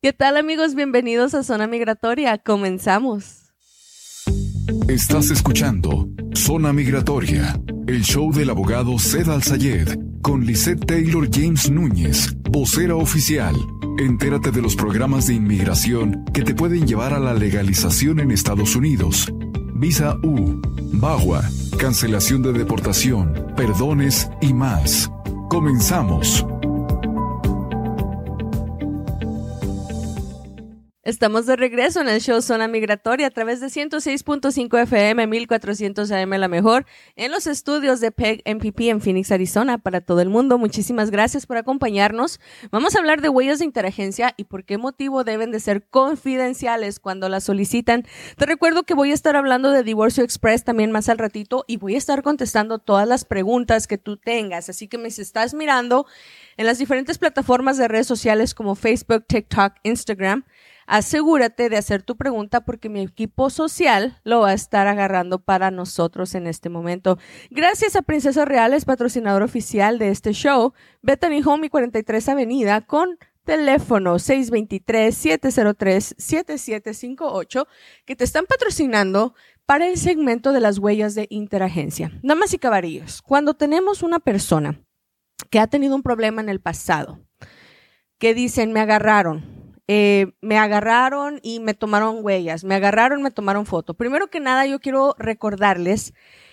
¿Qué tal amigos? Bienvenidos a Zona Migratoria. Comenzamos. Estás escuchando Zona Migratoria, el show del abogado Zed Sayed con Lisette Taylor James Núñez, vocera oficial. Entérate de los programas de inmigración que te pueden llevar a la legalización en Estados Unidos. Visa U, BAGUA, cancelación de deportación, perdones y más. Comenzamos. Estamos de regreso en el show Zona Migratoria a través de 106.5 FM, 1400 AM La Mejor, en los estudios de PEG MPP en Phoenix, Arizona, para todo el mundo. Muchísimas gracias por acompañarnos. Vamos a hablar de huellas de interagencia y por qué motivo deben de ser confidenciales cuando las solicitan. Te recuerdo que voy a estar hablando de Divorcio Express también más al ratito y voy a estar contestando todas las preguntas que tú tengas. Así que me estás mirando en las diferentes plataformas de redes sociales como Facebook, TikTok, Instagram, asegúrate de hacer tu pregunta porque mi equipo social lo va a estar agarrando para nosotros en este momento. Gracias a Princesa Reales, patrocinador oficial de este show, Bethany Home y 43 Avenida con teléfono 623-703-7758 que te están patrocinando para el segmento de las huellas de interagencia. Damas y caballeros, cuando tenemos una persona que ha tenido un problema en el pasado, que dicen me agarraron, eh, me agarraron y me tomaron huellas, me agarraron, me tomaron foto. Primero que nada, yo quiero recordarles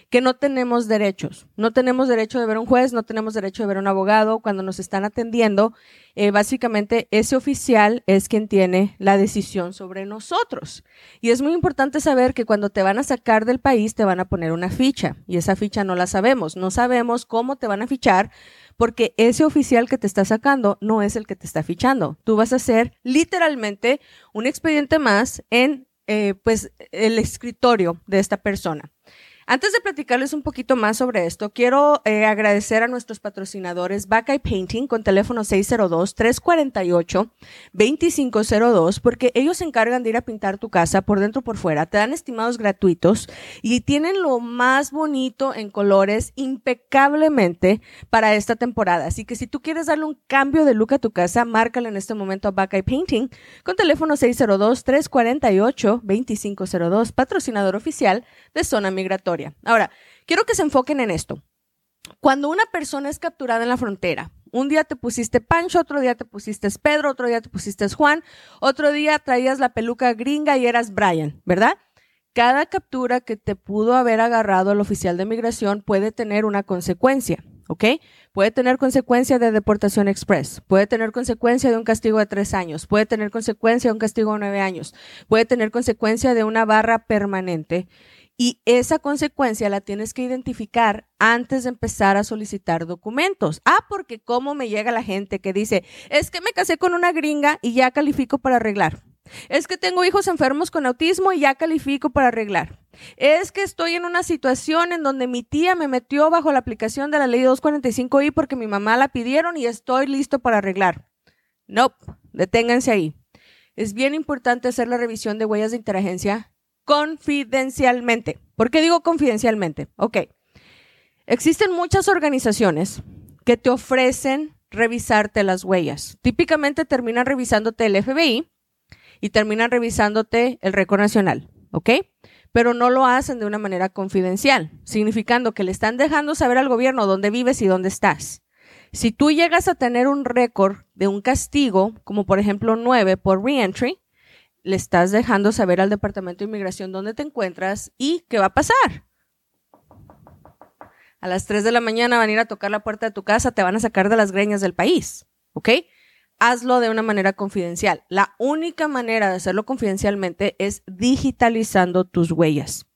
que no tenemos derechos. No tenemos derecho de ver un juez, no tenemos derecho de ver un abogado. Cuando nos están atendiendo, eh, básicamente ese oficial es quien tiene la decisión sobre nosotros. Y es muy importante saber que cuando te van a sacar del país, te van a poner una ficha. Y esa ficha no la sabemos. No sabemos cómo te van a fichar porque ese oficial que te está sacando no es el que te está fichando. Tú vas a ser literalmente un expediente más en eh, pues el escritorio de esta persona. Antes de platicarles un poquito más sobre esto, quiero eh, agradecer a nuestros patrocinadores Buckeye Painting con teléfono 602-348-2502 porque ellos se encargan de ir a pintar tu casa por dentro por fuera. Te dan estimados gratuitos y tienen lo más bonito en colores impecablemente para esta temporada. Así que si tú quieres darle un cambio de look a tu casa, márcale en este momento a Buckeye Painting con teléfono 602-348-2502, patrocinador oficial de Zona Migratoria. Ahora, quiero que se enfoquen en esto. Cuando una persona es capturada en la frontera, un día te pusiste Pancho, otro día te pusiste Pedro, otro día te pusiste Juan, otro día traías la peluca gringa y eras Brian, ¿verdad? Cada captura que te pudo haber agarrado el oficial de migración puede tener una consecuencia, ¿ok? Puede tener consecuencia de deportación express, puede tener consecuencia de un castigo de tres años, puede tener consecuencia de un castigo de nueve años, puede tener consecuencia de una barra permanente y esa consecuencia la tienes que identificar antes de empezar a solicitar documentos. Ah, porque cómo me llega la gente que dice, es que me casé con una gringa y ya califico para arreglar. Es que tengo hijos enfermos con autismo y ya califico para arreglar. Es que estoy en una situación en donde mi tía me metió bajo la aplicación de la ley 245i porque mi mamá la pidieron y estoy listo para arreglar. No, deténganse ahí. Es bien importante hacer la revisión de huellas de interagencia confidencialmente. ¿Por qué digo confidencialmente? Ok. Existen muchas organizaciones que te ofrecen revisarte las huellas. Típicamente terminan revisándote el FBI y terminan revisándote el récord nacional, ¿ok? Pero no lo hacen de una manera confidencial, significando que le están dejando saber al gobierno dónde vives y dónde estás. Si tú llegas a tener un récord de un castigo, como por ejemplo 9 por reentry, le estás dejando saber al Departamento de Inmigración dónde te encuentras y qué va a pasar. A las 3 de la mañana van a ir a tocar la puerta de tu casa, te van a sacar de las greñas del país, ¿ok? Hazlo de una manera confidencial. La única manera de hacerlo confidencialmente es digitalizando tus huellas.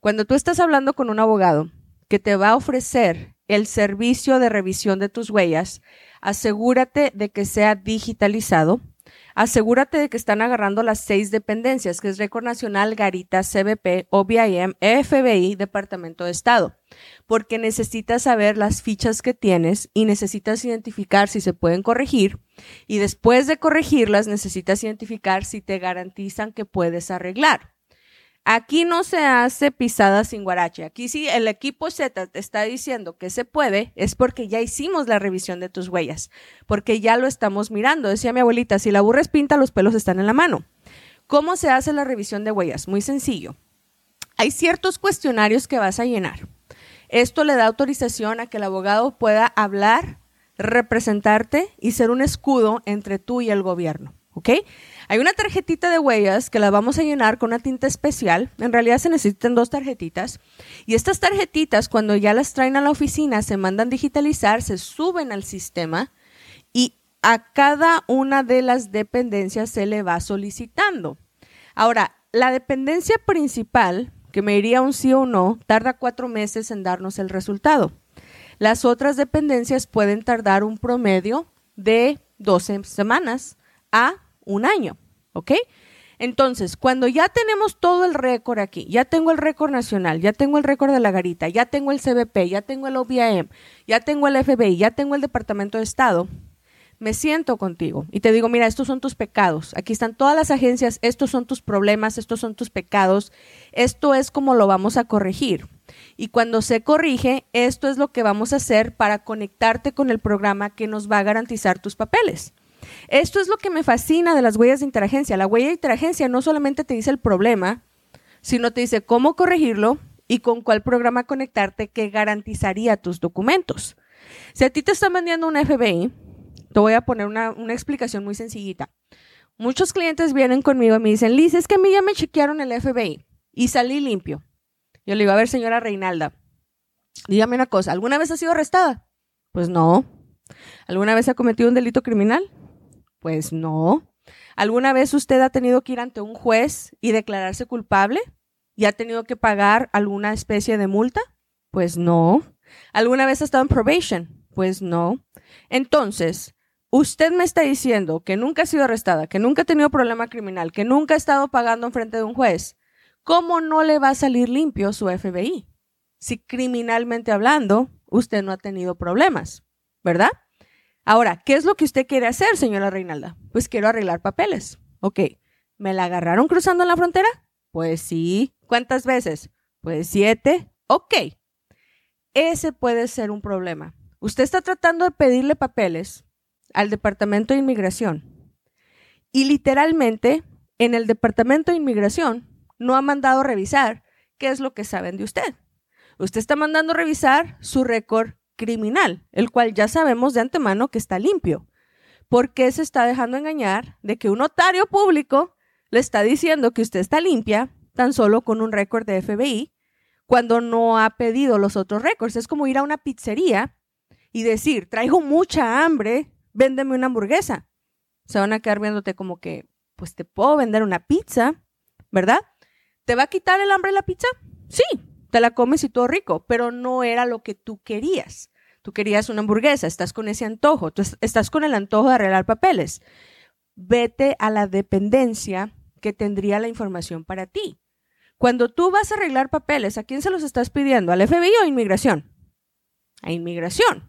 Cuando tú estás hablando con un abogado que te va a ofrecer el servicio de revisión de tus huellas, asegúrate de que sea digitalizado asegúrate de que están agarrando las seis dependencias, que es Récord Nacional, Garita, CBP, OBIM, FBI, Departamento de Estado, porque necesitas saber las fichas que tienes y necesitas identificar si se pueden corregir y después de corregirlas necesitas identificar si te garantizan que puedes arreglar. Aquí no se hace pisada sin guarache. Aquí sí el equipo Z te está diciendo que se puede, es porque ya hicimos la revisión de tus huellas, porque ya lo estamos mirando. Decía mi abuelita, si la burra pinta, los pelos están en la mano. ¿Cómo se hace la revisión de huellas? Muy sencillo. Hay ciertos cuestionarios que vas a llenar. Esto le da autorización a que el abogado pueda hablar, representarte y ser un escudo entre tú y el gobierno. ¿Ok? Hay una tarjetita de huellas que la vamos a llenar con una tinta especial. En realidad se necesitan dos tarjetitas. Y estas tarjetitas, cuando ya las traen a la oficina, se mandan digitalizar, se suben al sistema y a cada una de las dependencias se le va solicitando. Ahora, la dependencia principal, que me diría un sí o no, tarda cuatro meses en darnos el resultado. Las otras dependencias pueden tardar un promedio de 12 semanas a un año, ¿ok? Entonces, cuando ya tenemos todo el récord aquí, ya tengo el récord nacional, ya tengo el récord de la garita, ya tengo el CBP, ya tengo el OBIM, ya tengo el FBI, ya tengo el Departamento de Estado, me siento contigo y te digo, mira, estos son tus pecados, aquí están todas las agencias, estos son tus problemas, estos son tus pecados, esto es como lo vamos a corregir. Y cuando se corrige, esto es lo que vamos a hacer para conectarte con el programa que nos va a garantizar tus papeles. Esto es lo que me fascina de las huellas de interagencia. La huella de interagencia no solamente te dice el problema, sino te dice cómo corregirlo y con cuál programa conectarte que garantizaría tus documentos. Si a ti te están vendiendo un FBI, te voy a poner una, una explicación muy sencillita. Muchos clientes vienen conmigo y me dicen, Liz, es que a mí ya me chequearon el FBI y salí limpio. Yo le digo, a ver, señora Reinalda, dígame una cosa, ¿alguna vez ha sido arrestada? Pues no. ¿Alguna vez ha cometido un delito criminal? Pues no. ¿Alguna vez usted ha tenido que ir ante un juez y declararse culpable? ¿Y ha tenido que pagar alguna especie de multa? Pues no. ¿Alguna vez ha estado en probation? Pues no. Entonces, usted me está diciendo que nunca ha sido arrestada, que nunca ha tenido problema criminal, que nunca ha estado pagando en frente de un juez. ¿Cómo no le va a salir limpio su FBI? Si criminalmente hablando, usted no ha tenido problemas, ¿verdad? Ahora, ¿qué es lo que usted quiere hacer, señora Reinalda? Pues quiero arreglar papeles. Ok. ¿Me la agarraron cruzando la frontera? Pues sí. ¿Cuántas veces? Pues siete. Ok. Ese puede ser un problema. Usted está tratando de pedirle papeles al Departamento de Inmigración y literalmente en el Departamento de Inmigración no ha mandado revisar qué es lo que saben de usted. Usted está mandando revisar su récord criminal, el cual ya sabemos de antemano que está limpio. ¿Por qué se está dejando engañar de que un notario público le está diciendo que usted está limpia tan solo con un récord de FBI cuando no ha pedido los otros récords? Es como ir a una pizzería y decir, traigo mucha hambre, véndeme una hamburguesa. Se van a quedar viéndote como que, pues te puedo vender una pizza, ¿verdad? ¿Te va a quitar el hambre la pizza? Sí, te la comes y todo rico, pero no era lo que tú querías. Tú querías una hamburguesa, estás con ese antojo, tú estás con el antojo de arreglar papeles. Vete a la dependencia que tendría la información para ti. Cuando tú vas a arreglar papeles, ¿a quién se los estás pidiendo? ¿Al FBI o a inmigración? A inmigración.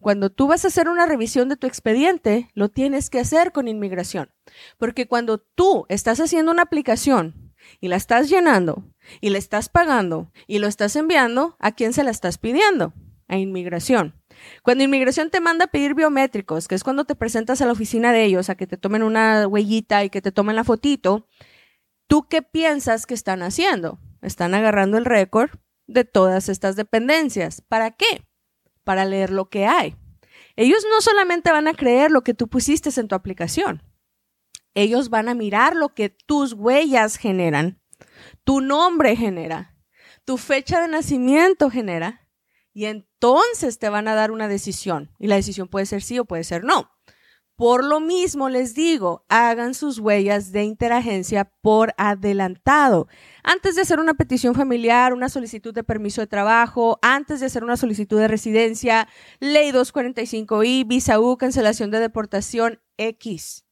Cuando tú vas a hacer una revisión de tu expediente, lo tienes que hacer con inmigración. Porque cuando tú estás haciendo una aplicación y la estás llenando y le estás pagando y lo estás enviando, ¿a quién se la estás pidiendo? A inmigración. Cuando inmigración te manda a pedir biométricos, que es cuando te presentas a la oficina de ellos a que te tomen una huellita y que te tomen la fotito, ¿tú qué piensas que están haciendo? Están agarrando el récord de todas estas dependencias. ¿Para qué? Para leer lo que hay. Ellos no solamente van a creer lo que tú pusiste en tu aplicación, ellos van a mirar lo que tus huellas generan tu nombre genera, tu fecha de nacimiento genera, y entonces te van a dar una decisión. Y la decisión puede ser sí o puede ser no. Por lo mismo les digo, hagan sus huellas de interagencia por adelantado. Antes de hacer una petición familiar, una solicitud de permiso de trabajo, antes de hacer una solicitud de residencia, ley 245i, visa U, cancelación de deportación X.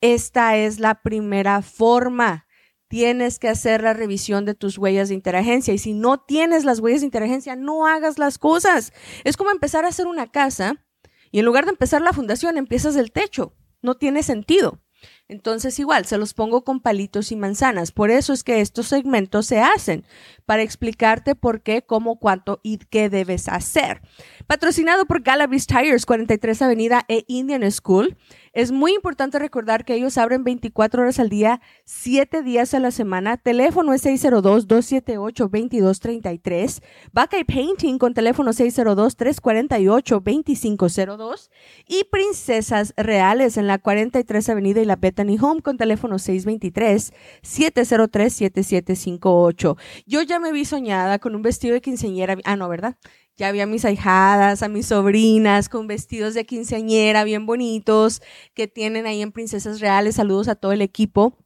Esta es la primera forma tienes que hacer la revisión de tus huellas de interagencia. Y si no tienes las huellas de interagencia, no hagas las cosas. Es como empezar a hacer una casa y en lugar de empezar la fundación, empiezas el techo. No tiene sentido. Entonces igual, se los pongo con palitos y manzanas. Por eso es que estos segmentos se hacen, para explicarte por qué, cómo, cuánto y qué debes hacer. Patrocinado por Galavis Tires, 43 Avenida e Indian School. Es muy importante recordar que ellos abren 24 horas al día, 7 días a la semana. Teléfono es 602-278-2233. Buckeye Painting con teléfono 602-348-2502. Y Princesas Reales en la 43 Avenida y la Bethany Home con teléfono 623-703-7758. Yo ya me vi soñada con un vestido de quinceañera. Ah, no, ¿verdad? Ya había a mis ahijadas, a mis sobrinas con vestidos de quinceañera bien bonitos que tienen ahí en Princesas Reales. Saludos a todo el equipo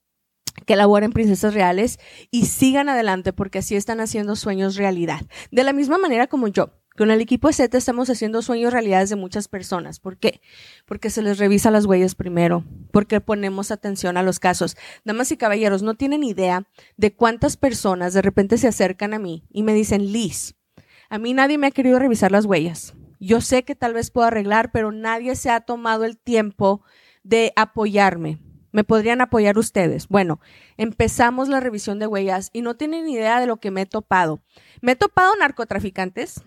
que labora en Princesas Reales y sigan adelante porque así están haciendo sueños realidad. De la misma manera como yo. Con el equipo Z estamos haciendo sueños realidades de muchas personas. ¿Por qué? Porque se les revisa las huellas primero, porque ponemos atención a los casos. Damas y caballeros, no tienen idea de cuántas personas de repente se acercan a mí y me dicen, Liz, a mí nadie me ha querido revisar las huellas. Yo sé que tal vez puedo arreglar, pero nadie se ha tomado el tiempo de apoyarme. ¿Me podrían apoyar ustedes? Bueno, empezamos la revisión de huellas y no tienen idea de lo que me he topado. Me he topado narcotraficantes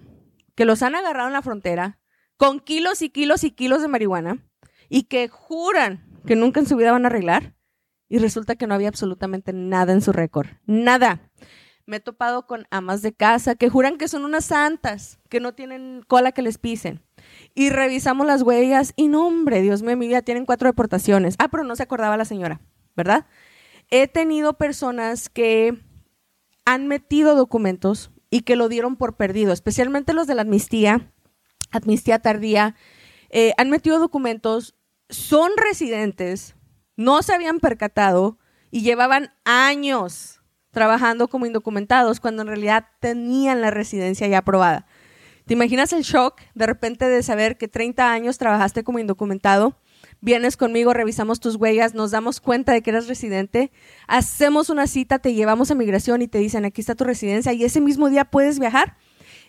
que los han agarrado en la frontera con kilos y kilos y kilos de marihuana y que juran que nunca en su vida van a arreglar y resulta que no había absolutamente nada en su récord. Nada me he topado con amas de casa que juran que son unas santas, que no tienen cola que les pisen. Y revisamos las huellas y no, hombre, Dios mío, mi vida tienen cuatro deportaciones. Ah, pero no se acordaba la señora, ¿verdad? He tenido personas que han metido documentos y que lo dieron por perdido, especialmente los de la amnistía, amnistía tardía, eh, han metido documentos, son residentes, no se habían percatado y llevaban años trabajando como indocumentados cuando en realidad tenían la residencia ya aprobada. ¿Te imaginas el shock de repente de saber que 30 años trabajaste como indocumentado? Vienes conmigo, revisamos tus huellas, nos damos cuenta de que eres residente, hacemos una cita, te llevamos a migración y te dicen, aquí está tu residencia y ese mismo día puedes viajar.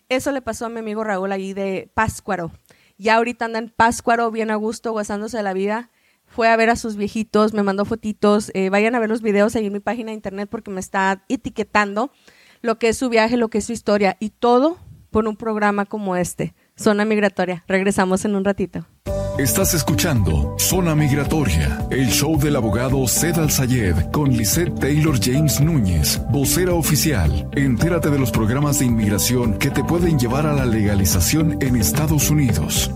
Eso le pasó a mi amigo Raúl allí de Páscuaro. Ya ahorita anda en Páscuaro, bien a gusto, gozándose de la vida fue a ver a sus viejitos, me mandó fotitos, eh, vayan a ver los videos ahí en mi página de internet porque me está etiquetando lo que es su viaje, lo que es su historia y todo por un programa como este, Zona Migratoria. Regresamos en un ratito. Estás escuchando Zona Migratoria, el show del abogado Zed Al Sayed con Lisette Taylor James Núñez, vocera oficial. Entérate de los programas de inmigración que te pueden llevar a la legalización en Estados Unidos.